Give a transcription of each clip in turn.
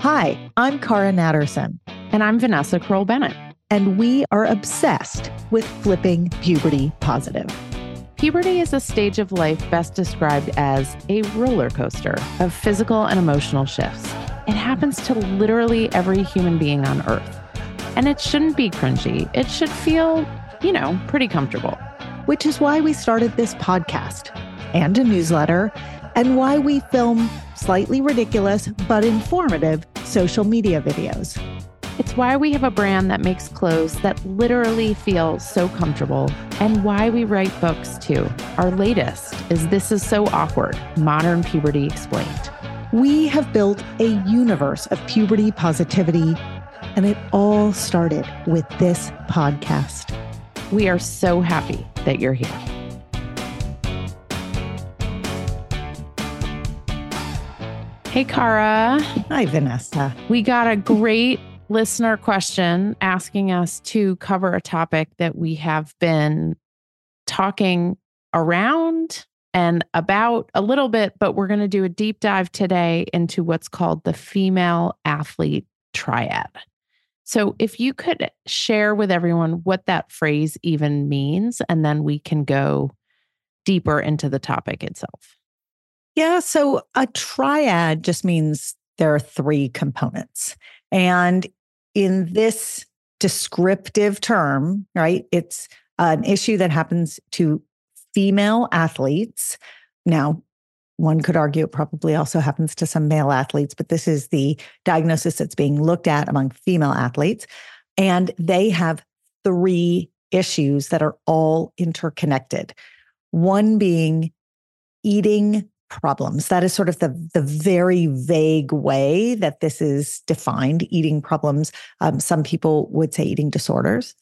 Hi, I'm Cara Natterson. And I'm Vanessa Kroll Bennett. And we are obsessed with flipping puberty positive. Puberty is a stage of life best described as a roller coaster of physical and emotional shifts. It happens to literally every human being on earth. And it shouldn't be cringy. It should feel, you know, pretty comfortable. Which is why we started this podcast and a newsletter, and why we film slightly ridiculous but informative social media videos. It's why we have a brand that makes clothes that literally feel so comfortable, and why we write books too. Our latest is This Is So Awkward Modern Puberty Explained. We have built a universe of puberty positivity, and it all started with this podcast. We are so happy that you're here. Hey, Cara. Hi, Vanessa. We got a great listener question asking us to cover a topic that we have been talking around and about a little bit, but we're going to do a deep dive today into what's called the female athlete triad. So, if you could share with everyone what that phrase even means, and then we can go deeper into the topic itself. Yeah. So, a triad just means there are three components. And in this descriptive term, right, it's an issue that happens to female athletes. Now, one could argue it probably also happens to some male athletes, but this is the diagnosis that's being looked at among female athletes. And they have three issues that are all interconnected. One being eating problems. That is sort of the, the very vague way that this is defined eating problems. Um, some people would say eating disorders.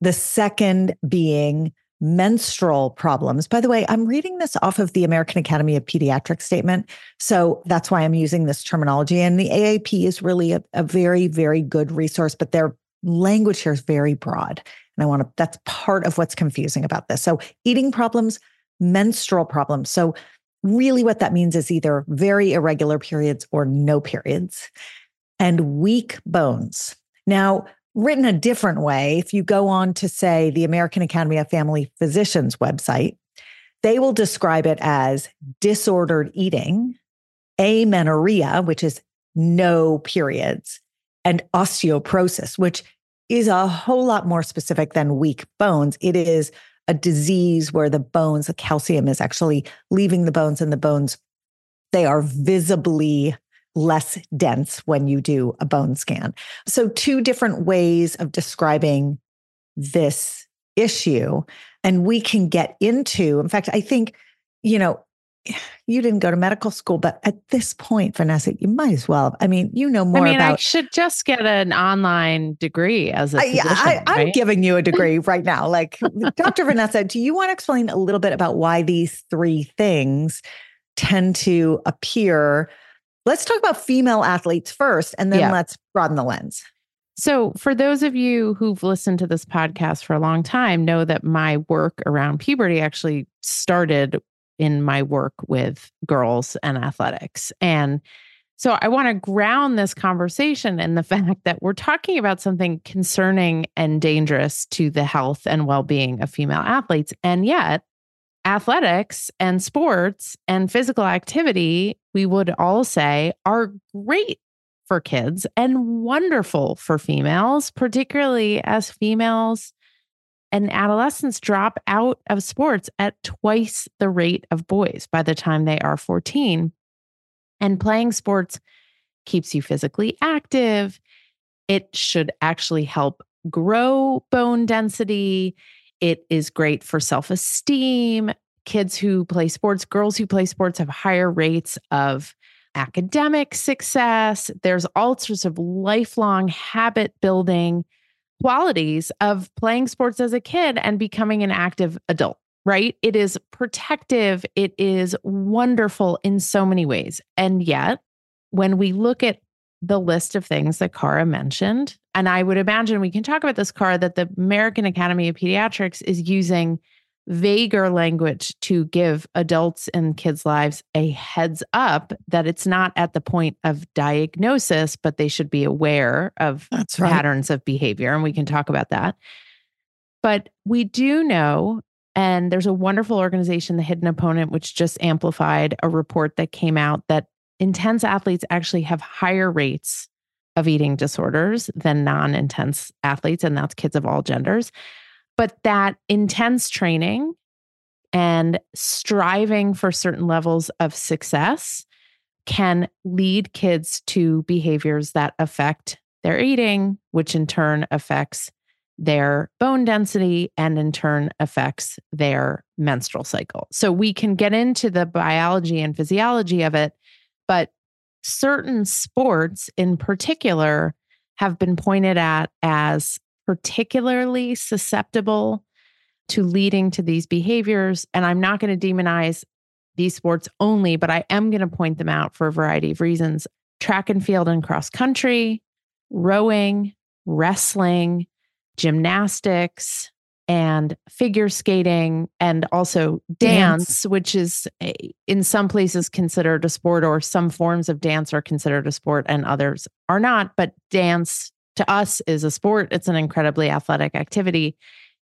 The second being menstrual problems. By the way, I'm reading this off of the American Academy of Pediatrics statement. So that's why I'm using this terminology. And the AAP is really a, a very, very good resource, but their language here is very broad. And I want to, that's part of what's confusing about this. So eating problems, menstrual problems. So really what that means is either very irregular periods or no periods and weak bones. Now, written a different way, if you go on to say the American Academy of Family Physicians website, they will describe it as disordered eating, amenorrhea, which is no periods, and osteoporosis, which is a whole lot more specific than weak bones. It is a disease where the bones, the calcium is actually leaving the bones and the bones, they are visibly less dense when you do a bone scan. So, two different ways of describing this issue. And we can get into, in fact, I think, you know, you didn't go to medical school, but at this point, Vanessa, you might as well. I mean, you know more I mean, about. I should just get an online degree as a. physician. I, I'm right? giving you a degree right now. Like, Dr. Vanessa, do you want to explain a little bit about why these three things tend to appear? Let's talk about female athletes first, and then Yeah. let's broaden the lens. So, for those of you who've listened to this podcast for a long time, know that my work around puberty actually started in my work with girls and athletics. And so, I want to ground this conversation in the fact that we're talking about something concerning and dangerous to the health and well being of female athletes. And yet, athletics and sports and physical activity, we would all say, are great for kids and wonderful for females, particularly as females and adolescents drop out of sports at twice the rate of boys by the time they are 14. And playing sports keeps you physically active. It should actually help grow bone density. It is great for self esteem. Kids who play sports, girls who play sports have higher rates of academic success. There's all sorts of lifelong habit building qualities of playing sports as a kid and becoming an active adult, right? It is protective, it is wonderful in so many ways. And yet, when we look at the list of things that Cara mentioned, and I would imagine we can talk about this, Cara, that the American Academy of Pediatrics is using vaguer language to give adults and kids' lives a heads up that it's not at the point of diagnosis, but they should be aware of That's patterns of behavior. And we can talk about that. But we do know, and there's a wonderful organization, The Hidden Opponent, which just amplified a report that came out that intense athletes actually have higher rates of eating disorders than non intense athletes. And that's kids of all genders. But that intense training and striving for certain levels of success can lead kids to behaviors that affect their eating, which in turn affects their bone density and in turn affects their menstrual cycle. So we can get into the biology and physiology of it, but certain sports in particular have been pointed at as particularly susceptible to leading to these behaviors. And I'm not going to demonize these sports only, but I am going to point them out for a variety of reasons track and field and cross country, rowing, wrestling, gymnastics, and figure skating, and also dance, Dance. which is a, in some places considered a sport, or some forms of dance are considered a sport and others are not. But dance to us is a sport, it's an incredibly athletic activity.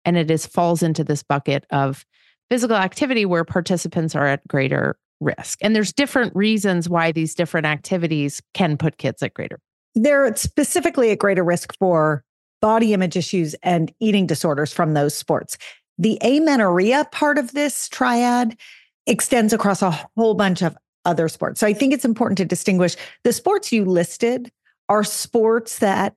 And it is falls into this bucket of physical activity where participants are at greater risk. And there's different reasons why these different activities can put kids at greater. They're specifically at greater risk for body image issues and eating disorders from those sports. The amenorrhea part of this triad extends across a whole bunch of other sports. So I think it's important to distinguish the sports you listed are sports that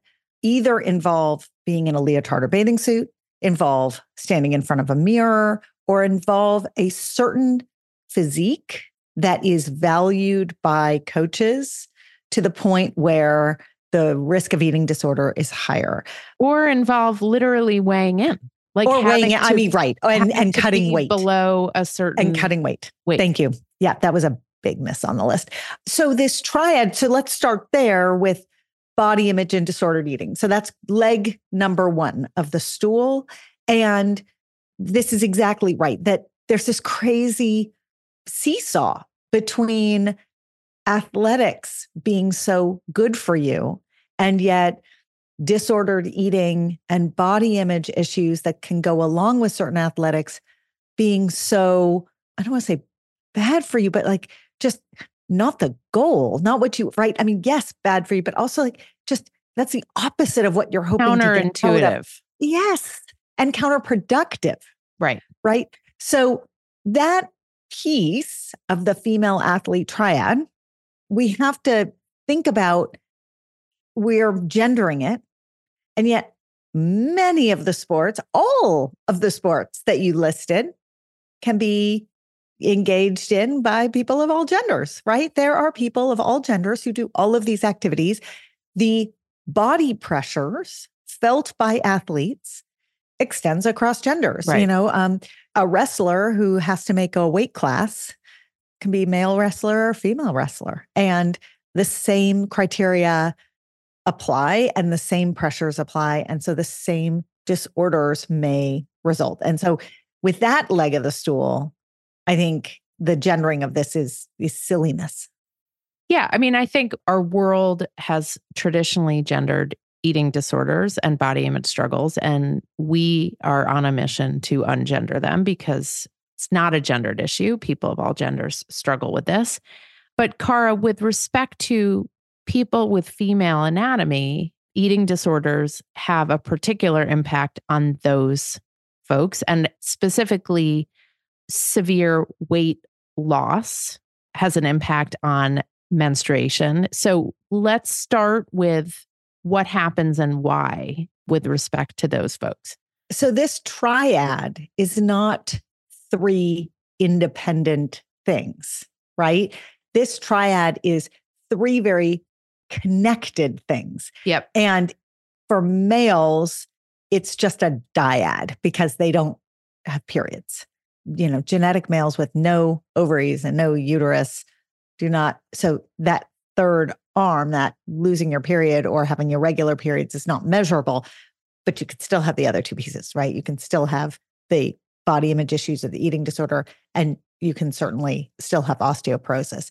either involve being in a leotard or bathing suit, involve standing in front of a mirror, or involve a certain physique that is valued by coaches to the point where the risk of eating disorder is higher. Or involve literally weighing in. Like or weighing in, it, I mean, right. And, and cutting weight. below a certain and cutting weight. weight. Thank you. Yeah, that was a big miss on the list. So this triad, so let's start there with body image and disordered eating. So that's leg number 1 of the stool and this is exactly right that there's this crazy seesaw between athletics being so good for you and yet disordered eating and body image issues that can go along with certain athletics being so I don't want to say bad for you, but like just not the goal, not what you right. I mean, yes, bad for you, but also like just that's the opposite of what you're hoping to get counterintuitive. Yes, and counterproductive, Right. right? So that piece of the female athlete triad, we have to think about we're gendering it. And yet, many of the sports, all of the sports that you listed, can be engaged in by people of all genders, right? There are people of all genders who do all of these activities. The body pressures felt by athletes extends across genders. Right. You know, um, a wrestler who has to make a weight class can be male wrestler or female wrestler. And the same criteria apply and the same pressures apply. And so the same disorders may result. And so with that leg of the stool, I think the gendering of this is is silliness. Yeah. I mean, I think our world has traditionally gendered eating disorders and body image struggles. And we are on a mission to ungender them because it's not a gendered issue. People of all genders struggle with this. But, Cara, with respect to people with female anatomy, eating disorders have a particular impact on those folks, and specifically, severe weight loss has an impact on menstruation. So let's start with what happens and why with respect to those folks. So, this triad is not three independent things, right? This triad is three very connected things. Yep. And for males, it's just a dyad because they don't have periods. You know, genetic males with no ovaries and no uterus do not. So that third arm, that losing your period or having irregular periods is not measurable, but you could still have the other two pieces, right? You can still have the body image issues of the eating disorder, and you can certainly still have osteoporosis.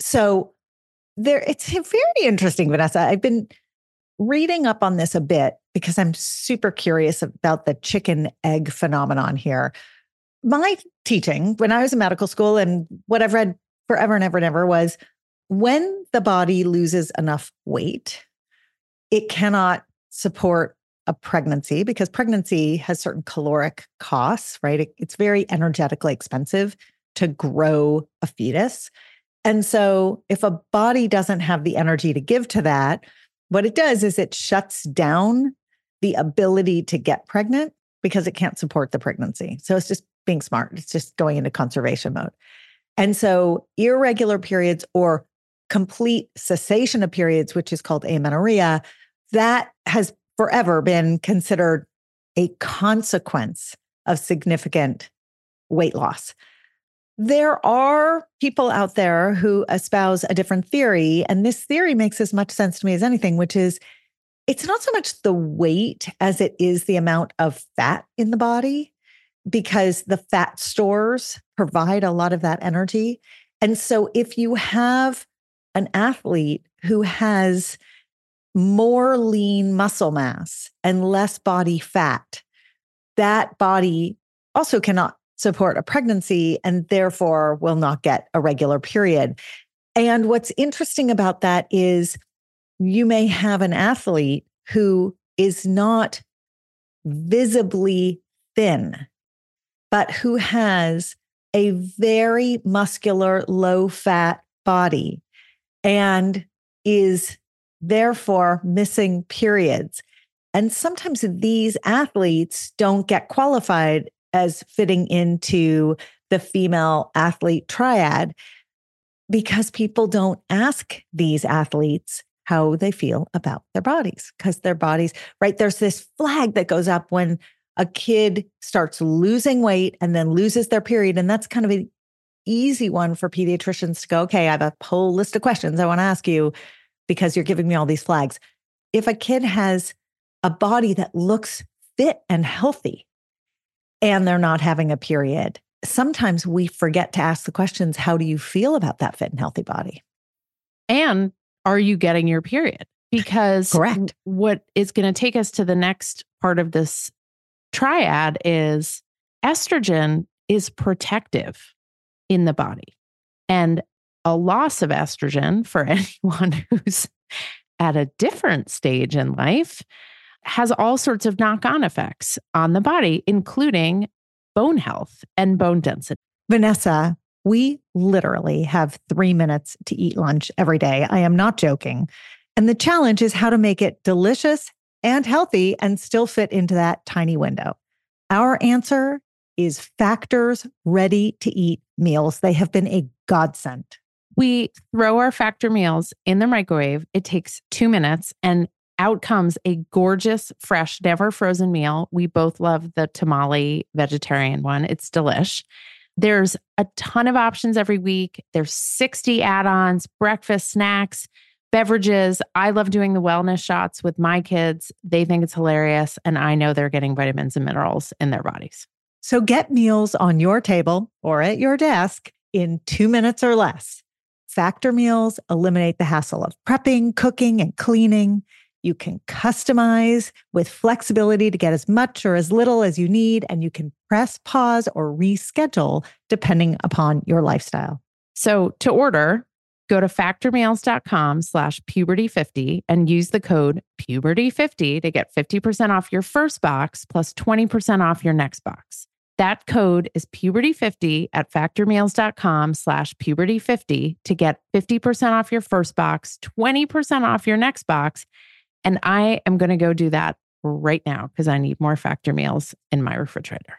So there, it's very interesting, Vanessa. I've been reading up on this a bit because I'm super curious about the chicken egg phenomenon here. My teaching when I was in medical school and what I've read forever and ever and ever was when the body loses enough weight, it cannot support a pregnancy because pregnancy has certain caloric costs, right? It, it's very energetically expensive to grow a fetus. And so, if a body doesn't have the energy to give to that, what it does is it shuts down the ability to get pregnant because it can't support the pregnancy. So, it's just being smart, it's just going into conservation mode. And so, irregular periods or complete cessation of periods, which is called amenorrhea, that has forever been considered a consequence of significant weight loss. There are people out there who espouse a different theory. And this theory makes as much sense to me as anything, which is it's not so much the weight as it is the amount of fat in the body, because the fat stores provide a lot of that energy. And so if you have an athlete who has more lean muscle mass and less body fat, that body also cannot support a pregnancy and therefore will not get a regular period. And what's interesting about that is you may have an athlete who is not visibly thin, but who has a very muscular, low fat body and is therefore missing periods. And sometimes these athletes don't get qualified as fitting into the female athlete triad because people don't ask these athletes how they feel about their bodies because their bodies, right? There's this flag that goes up when a kid starts losing weight and then loses their period. And that's kind of an easy one for pediatricians to go, okay, I have a whole list of questions I want to ask you because you're giving me all these flags. If a kid has a body that looks fit and healthy and they're not having a period, sometimes we forget to ask the questions how do you feel about that fit and healthy body? And are you getting your period? Because Correct. what is going to take us to the next part of this triad is estrogen is protective in the body. And a loss of estrogen for anyone who's at a different stage in life has all sorts of knock on effects on the body, including bone health and bone density. Vanessa, we literally have three minutes to eat lunch every day. I am not joking. And the challenge is how to make it delicious and healthy and still fit into that tiny window. Our answer is Factor's ready to eat meals. They have been a godsend. We throw our Factor meals in the microwave. It takes two minutes and out comes a gorgeous, fresh, never frozen meal. We both love the tamale vegetarian one. It's delish. There's a ton of options every week. There's 60 add-ons, breakfast, snacks, beverages. I love doing the wellness shots with my kids. They think it's hilarious and I know they're getting vitamins and minerals in their bodies. So get meals on your table or at your desk in 2 minutes or less. Factor meals eliminate the hassle of prepping, cooking, and cleaning. You can customize with flexibility to get as much or as little as you need, and you can press pause or reschedule depending upon your lifestyle. So to order, go to factormeals.com slash puberty50 and use the code puberty50 to get 50% off your first box plus 20% off your next box. That code is puberty50 at factormeals.com slash puberty50 to get 50% off your first box, 20% off your next box, and I am going to go do that right now because I need more factor meals in my refrigerator.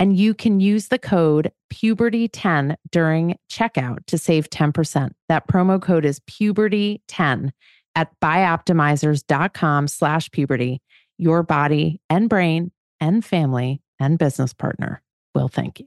And you can use the code puberty10 during checkout to save 10%. That promo code is puberty10 at bioptimizers.com slash puberty. Your body and brain and family and business partner will thank you.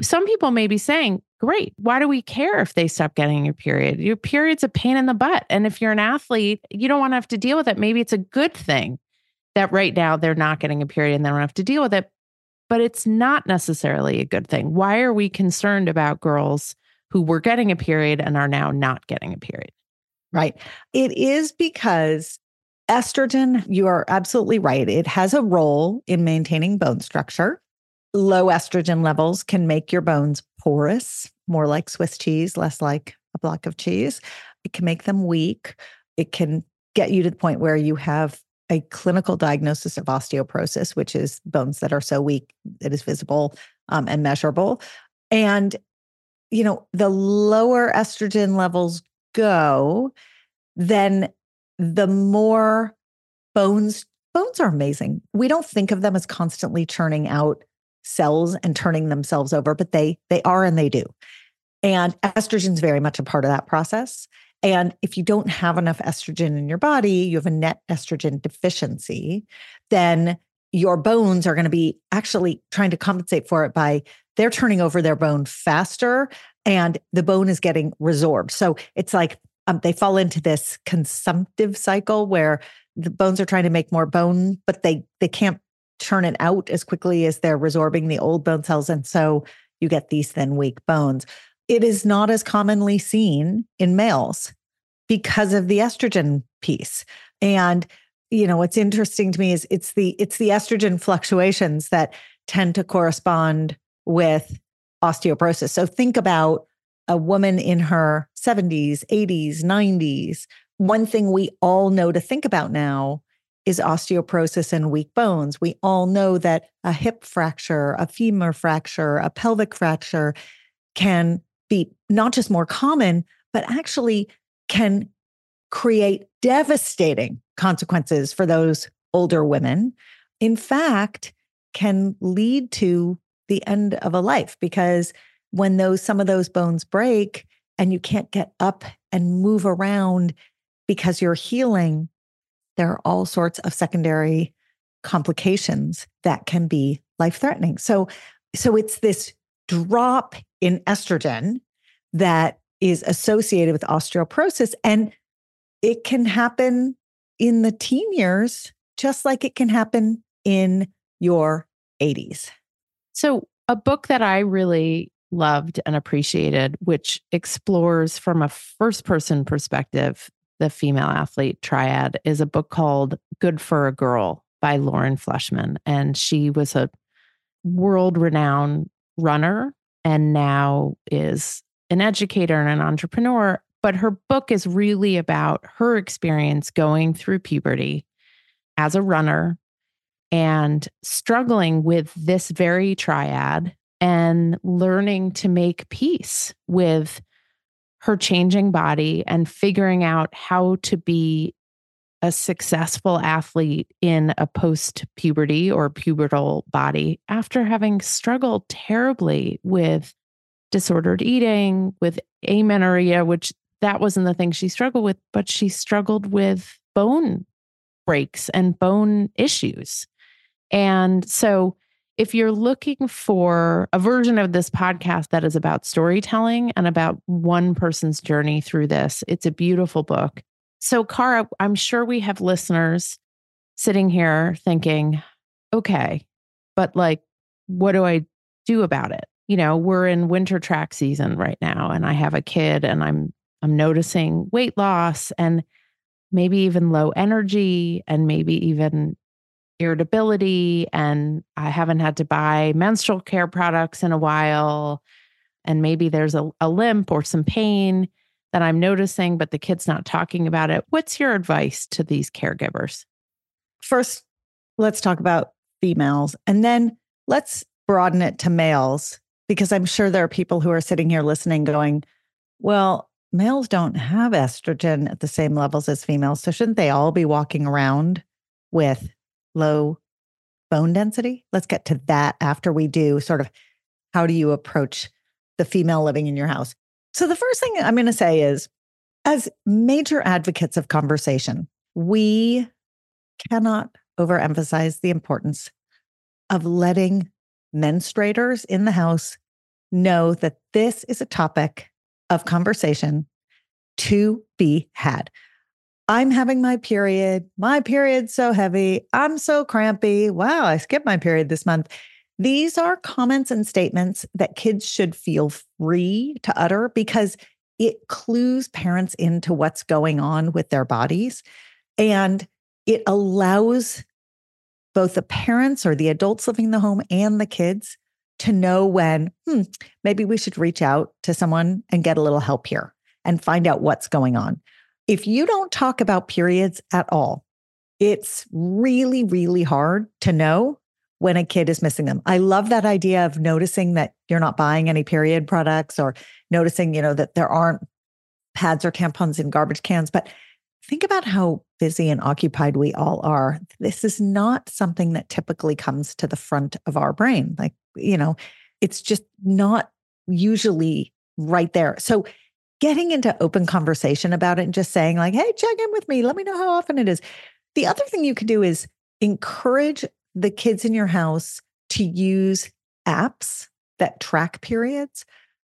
some people may be saying, great. Why do we care if they stop getting your period? Your period's a pain in the butt. And if you're an athlete, you don't want to have to deal with it. Maybe it's a good thing that right now they're not getting a period and they don't have to deal with it. But it's not necessarily a good thing. Why are we concerned about girls who were getting a period and are now not getting a period? Right. It is because estrogen, you are absolutely right. It has a role in maintaining bone structure. Low estrogen levels can make your bones porous, more like Swiss cheese, less like a block of cheese. It can make them weak. It can get you to the point where you have a clinical diagnosis of osteoporosis, which is bones that are so weak it is visible um, and measurable. And you know, the lower estrogen levels go, then the more bones bones are amazing. We don't think of them as constantly churning out cells and turning themselves over, but they they are and they do. And estrogen is very much a part of that process. And if you don't have enough estrogen in your body, you have a net estrogen deficiency, then your bones are going to be actually trying to compensate for it by they're turning over their bone faster and the bone is getting resorbed. So it's like um, they fall into this consumptive cycle where the bones are trying to make more bone, but they they can't churn it out as quickly as they're resorbing the old bone cells, and so you get these thin, weak bones it is not as commonly seen in males because of the estrogen piece. And you know what's interesting to me is it's the it's the estrogen fluctuations that tend to correspond with osteoporosis. So think about a woman in her 70s, 80s, 90s. One thing we all know to think about now is osteoporosis and weak bones. We all know that a hip fracture, a femur fracture, a pelvic fracture can be not just more common, but actually can create devastating consequences for those older women. In fact, can lead to the end of a life because when those some of those bones break and you can't get up and move around because you're healing, there are all sorts of secondary complications that can be life threatening. So so it's this drop in estrogen that is associated with osteoporosis. And it can happen in the teen years, just like it can happen in your 80s. So, a book that I really loved and appreciated, which explores from a first person perspective the female athlete triad, is a book called Good for a Girl by Lauren Fleshman. And she was a world renowned runner and now is an educator and an entrepreneur. But her book is really about her experience going through puberty as a runner and struggling with this very triad and learning to make peace with her changing body and figuring out how to be a successful athlete in a post puberty or pubertal body after having struggled terribly with disordered eating, with amenorrhea, which that wasn't the thing she struggled with, but she struggled with bone breaks and bone issues. And so, if you're looking for a version of this podcast that is about storytelling and about one person's journey through this, it's a beautiful book. So, Cara, I'm sure we have listeners sitting here thinking, okay, but like, what do I do about it? You know, we're in winter track season right now, and I have a kid, and I'm I'm noticing weight loss and maybe even low energy and maybe even irritability. And I haven't had to buy menstrual care products in a while. And maybe there's a, a limp or some pain that I'm noticing, but the kid's not talking about it. What's your advice to these caregivers? First, let's talk about females and then let's broaden it to males because I'm sure there are people who are sitting here listening going, well, males don't have estrogen at the same levels as females. So shouldn't they all be walking around with low bone density? Let's get to that after we do sort of how do you approach the female living in your house? So, the first thing I'm going to say is as major advocates of conversation, we cannot overemphasize the importance of letting menstruators in the house know that this is a topic of conversation to be had. I'm having my period. My period's so heavy. I'm so crampy. Wow, I skipped my period this month. These are comments and statements that kids should feel free to utter because it clues parents into what's going on with their bodies. And it allows both the parents or the adults living in the home and the kids to know when hmm, maybe we should reach out to someone and get a little help here and find out what's going on. If you don't talk about periods at all, it's really, really hard to know when a kid is missing them. I love that idea of noticing that you're not buying any period products or noticing, you know, that there aren't pads or tampons in garbage cans. But think about how busy and occupied we all are. This is not something that typically comes to the front of our brain. Like, you know, it's just not usually right there. So getting into open conversation about it and just saying, like, hey, check in with me. Let me know how often it is. The other thing you could do is encourage the kids in your house to use apps that track periods,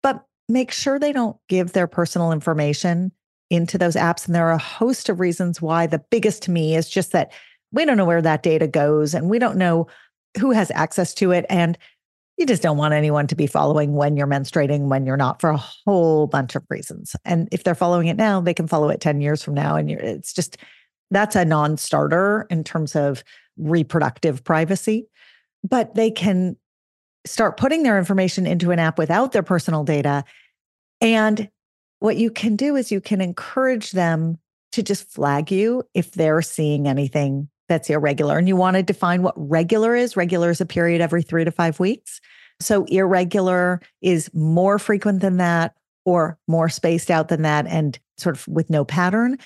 but make sure they don't give their personal information into those apps. And there are a host of reasons why. The biggest to me is just that we don't know where that data goes and we don't know who has access to it. And you just don't want anyone to be following when you're menstruating, when you're not, for a whole bunch of reasons. And if they're following it now, they can follow it 10 years from now. And it's just, that's a non starter in terms of reproductive privacy. But they can start putting their information into an app without their personal data. And what you can do is you can encourage them to just flag you if they're seeing anything that's irregular. And you want to define what regular is. Regular is a period every three to five weeks. So irregular is more frequent than that or more spaced out than that and sort of with no pattern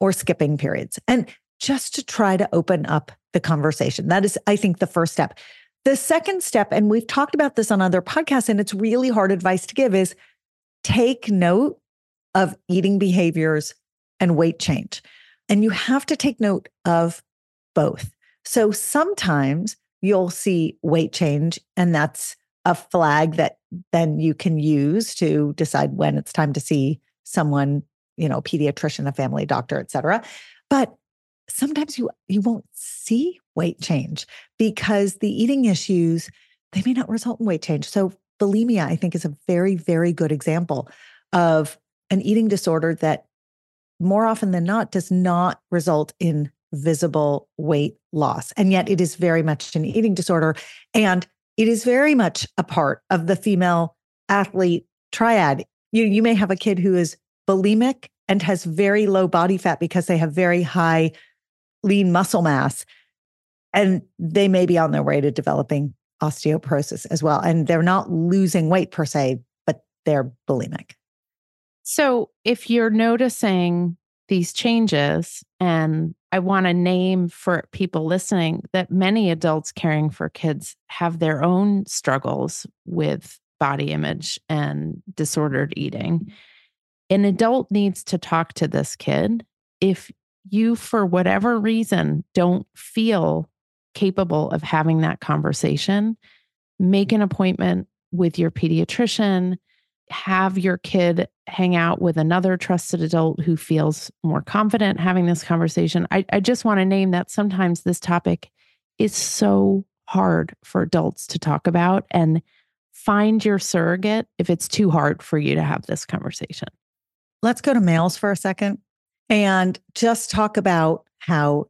or skipping periods. And just to try to open up the conversation. That is, I think, the first step. The second step, and we've talked about this on other podcasts, and it's really hard advice to give, is take note of eating behaviors and weight change. And you have to take note of both. So sometimes you'll see weight change, and that's a flag that then you can use to decide when it's time to see someone, you know, pediatrician, a family doctor, et cetera. But sometimes you you won't see weight change because the eating issues they may not result in weight change. So bulimia, I think, is a very, very good example of an eating disorder that more often than not does not result in visible weight loss. And yet it is very much an eating disorder. And it is very much a part of the female athlete triad. You, you may have a kid who is bulimic and has very low body fat because they have very high lean muscle mass. And they may be on their way to developing osteoporosis as well. And they're not losing weight per se, but they're bulimic. So if you're noticing these changes, and I want to name for people listening that many adults caring for kids have their own struggles with body image and disordered eating. An adult needs to talk to this kid. If you, for whatever reason, don't feel capable of having that conversation, make an appointment with your pediatrician have your kid hang out with another trusted adult who feels more confident having this conversation. I, I just want to name that sometimes this topic is so hard for adults to talk about and find your surrogate if it's too hard for you to have this conversation. Let's go to males for a second and just talk about how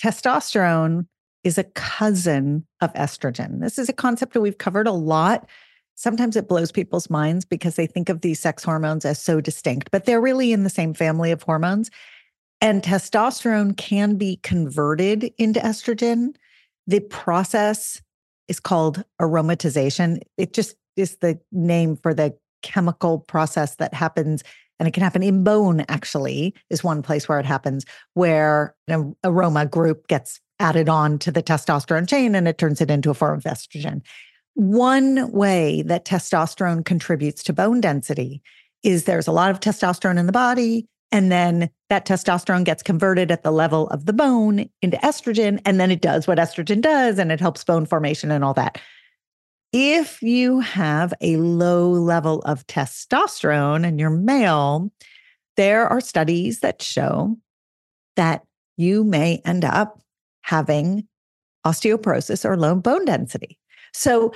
testosterone is a cousin of estrogen. This is a concept that we've covered a lot sometimes it blows people's minds because they think of these sex hormones as so distinct, but they're really in the same family of hormones. And testosterone can be converted into estrogen. The process is called aromatization. It just is the name for the chemical process that happens. And it can happen in bone, actually, is one place where it happens, where an aroma group gets added on to the testosterone chain and it turns it into a form of estrogen. One way that testosterone contributes to bone density is there's a lot of testosterone in the body, and then that testosterone gets converted at the level of the bone into estrogen, and then it does what estrogen does, and it helps bone formation and all that. If you have a low level of testosterone and you're male, there are studies that show that you may end up having osteoporosis or low bone density. So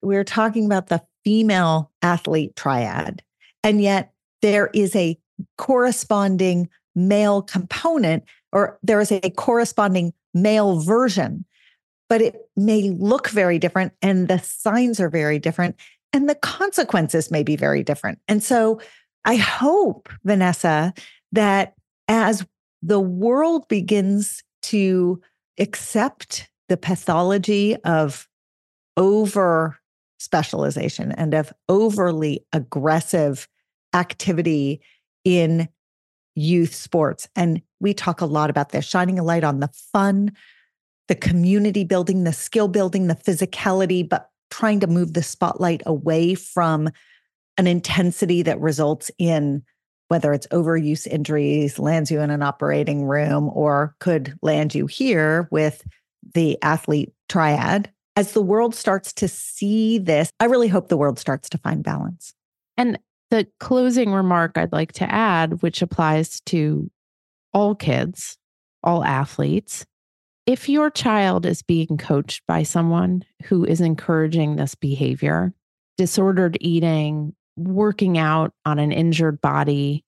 we're talking about the female athlete triad, and yet there is a corresponding male component, or there is a corresponding male version, but it may look very different, and the signs are very different, and the consequences may be very different. And so I hope, Vanessa, that as the world begins to accept the pathology of over specialization and of overly aggressive activity in youth sports. And we talk a lot about this, shining a light on the fun, the community building, the skill building, the physicality, but trying to move the spotlight away from an intensity that results in whether it's overuse injuries, lands you in an operating room, or could land you here with the athlete triad. As the world starts to see this, I really hope the world starts to find balance. And the closing remark I'd like to add, which applies to all kids, all athletes. If your child is being coached by someone who is encouraging this behavior, disordered eating, working out on an injured body,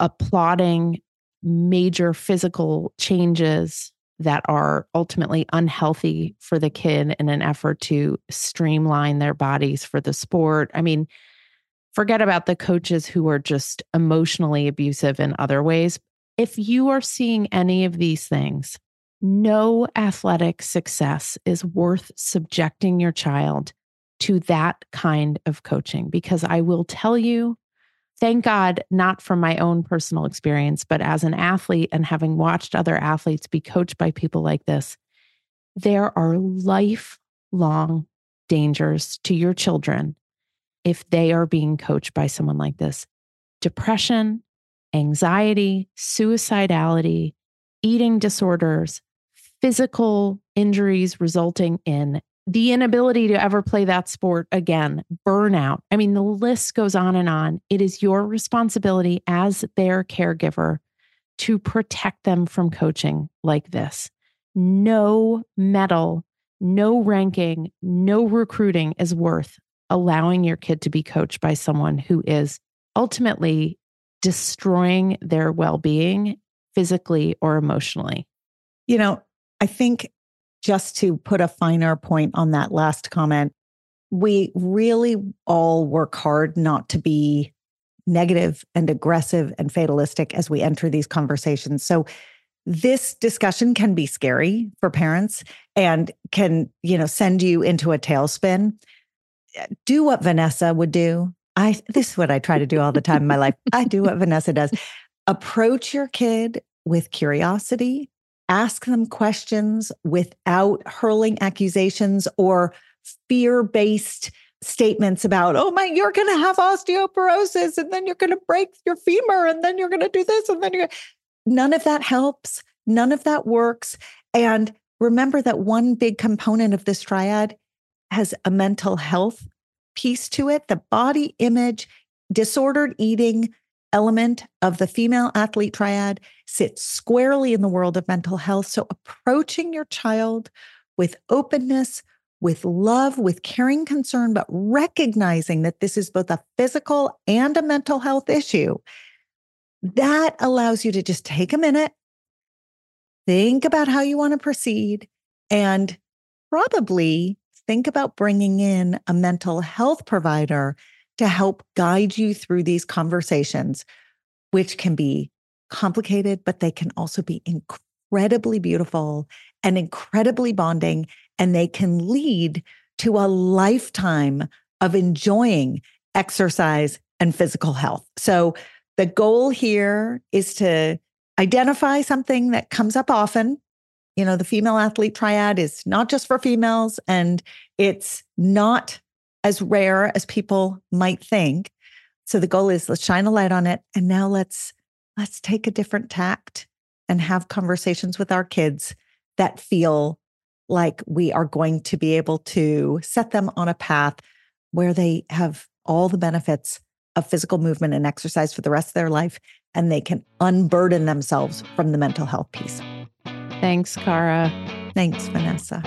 applauding major physical changes that are ultimately unhealthy for the kid in an effort to streamline their bodies for the sport. I mean, forget about the coaches who are just emotionally abusive in other ways. If you are seeing any of these things, no athletic success is worth subjecting your child to that kind of coaching because I will tell you, thank God, not from my own personal experience, but as an athlete and having watched other athletes be coached by people like this, there are lifelong dangers to your children if they are being coached by someone like this. Depression, anxiety, suicidality, eating disorders, physical injuries resulting in the inability to ever play that sport again, burnout. I mean, the list goes on and on. It is your responsibility as their caregiver to protect them from coaching like this. No medal, no ranking, no recruiting is worth allowing your kid to be coached by someone who is ultimately destroying their well being physically or emotionally. You know, I think just to put a finer point on that last comment, we really all work hard not to be negative and aggressive and fatalistic as we enter these conversations. So this discussion can be scary for parents and can, you know, send you into a tailspin. Uh, do what Vanessa would do. I this is what I try to do all the time in my life. I do what Vanessa does. Approach your kid with curiosity ask them questions without hurling accusations or fear based statements about, oh my, you're going to have osteoporosis and then you're going to break your femur and then you're going to do this and then you're none of that helps. None of that works. And remember that one big component of this triad has a mental health piece to it, the body image, disordered eating, element of the female athlete triad sits squarely in the world of mental health. So, approaching your child with openness, with love, with caring concern, but recognizing that this is both a physical and a mental health issue, that allows you to just take a minute, think about how you want to proceed, and probably think about bringing in a mental health provider to help guide you through these conversations, which can be complicated, but they can also be incredibly beautiful and incredibly bonding. And they can lead to a lifetime of enjoying exercise and physical health. So the goal here is to identify something that comes up often. You know, the female athlete triad is not just for females and it's not as rare as people might think. So the goal is let's shine a light on it and now let's let's take a different tact and have conversations with our kids that feel like we are going to be able to set them on a path where they have all the benefits of physical movement and exercise for the rest of their life and they can unburden themselves from the mental health piece. Thanks, Cara. Thanks, Vanessa.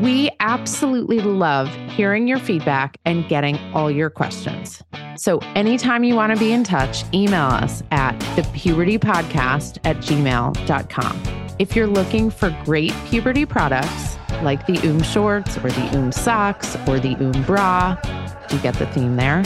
We absolutely love hearing your feedback and getting all your questions. So, anytime you want to be in touch, email us at thepubertypodcast at gmail.com. If you're looking for great puberty products like the Oom shorts or the Oom socks or the Oom bra, you get the theme there?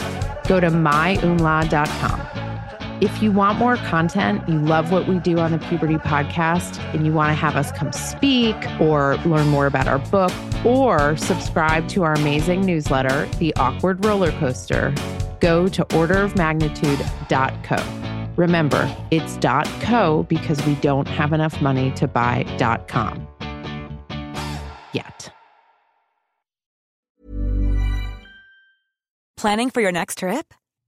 Go to myoomla.com. If you want more content, you love what we do on the Puberty Podcast, and you want to have us come speak or learn more about our book or subscribe to our amazing newsletter, The Awkward Roller Coaster, go to orderofmagnitude.co. Remember, it's .co because we don't have enough money to buy .com yet. Planning for your next trip?